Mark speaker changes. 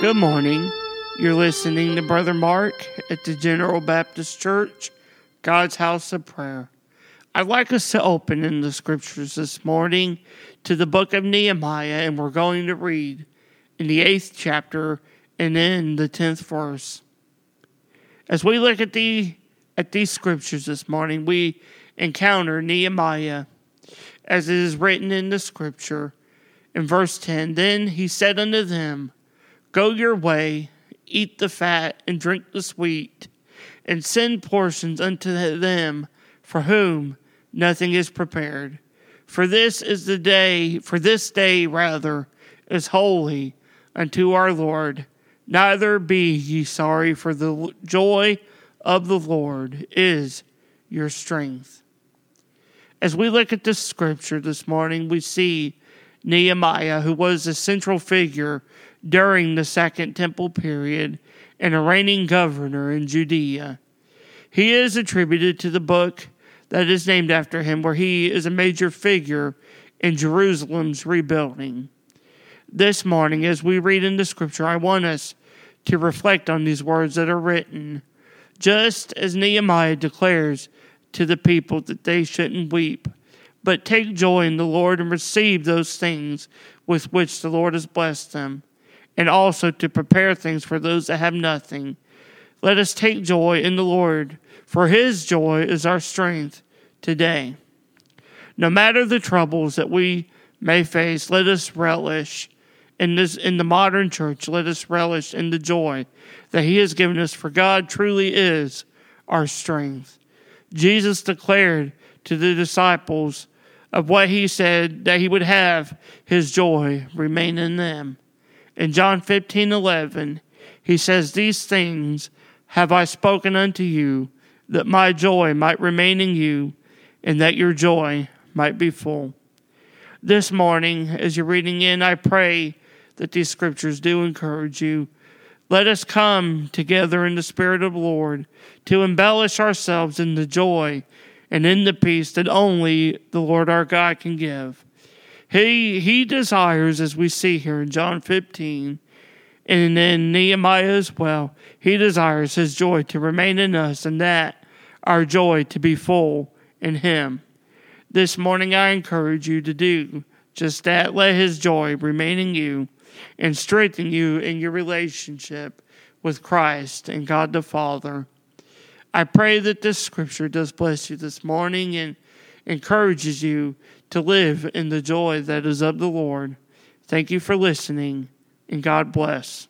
Speaker 1: Good morning. You're listening to Brother Mark at the General Baptist Church, God's House of Prayer. I'd like us to open in the scriptures this morning to the book of Nehemiah, and we're going to read in the eighth chapter and in the tenth verse. As we look at the at these scriptures this morning, we encounter Nehemiah as it is written in the scripture in verse 10 Then he said unto them, Go your way, eat the fat, and drink the sweet, and send portions unto them for whom nothing is prepared. For this is the day, for this day rather, is holy unto our Lord. Neither be ye sorry, for the joy of the Lord is your strength. As we look at this scripture this morning, we see Nehemiah, who was a central figure during the Second Temple period and a reigning governor in Judea. He is attributed to the book that is named after him, where he is a major figure in Jerusalem's rebuilding. This morning, as we read in the scripture, I want us to reflect on these words that are written, just as Nehemiah declares to the people that they shouldn't weep, but take joy in the Lord and receive those things with which the Lord has blessed them and also to prepare things for those that have nothing. Let us take joy in the Lord, for his joy is our strength today. No matter the troubles that we may face, let us relish in this in the modern church, let us relish in the joy that he has given us, for God truly is our strength. Jesus declared to the disciples of what he said that he would have his joy remain in them. In John 15 11, he says, These things have I spoken unto you, that my joy might remain in you, and that your joy might be full. This morning, as you're reading in, I pray that these scriptures do encourage you. Let us come together in the Spirit of the Lord to embellish ourselves in the joy and in the peace that only the Lord our God can give. He, he desires, as we see here in John 15, and in Nehemiah as well, he desires his joy to remain in us and that our joy to be full in him. This morning, I encourage you to do just that. Let his joy remain in you and strengthen you in your relationship with Christ and God the Father. I pray that this scripture does bless you this morning and encourages you to live in the joy that is of the Lord. Thank you for listening, and God bless.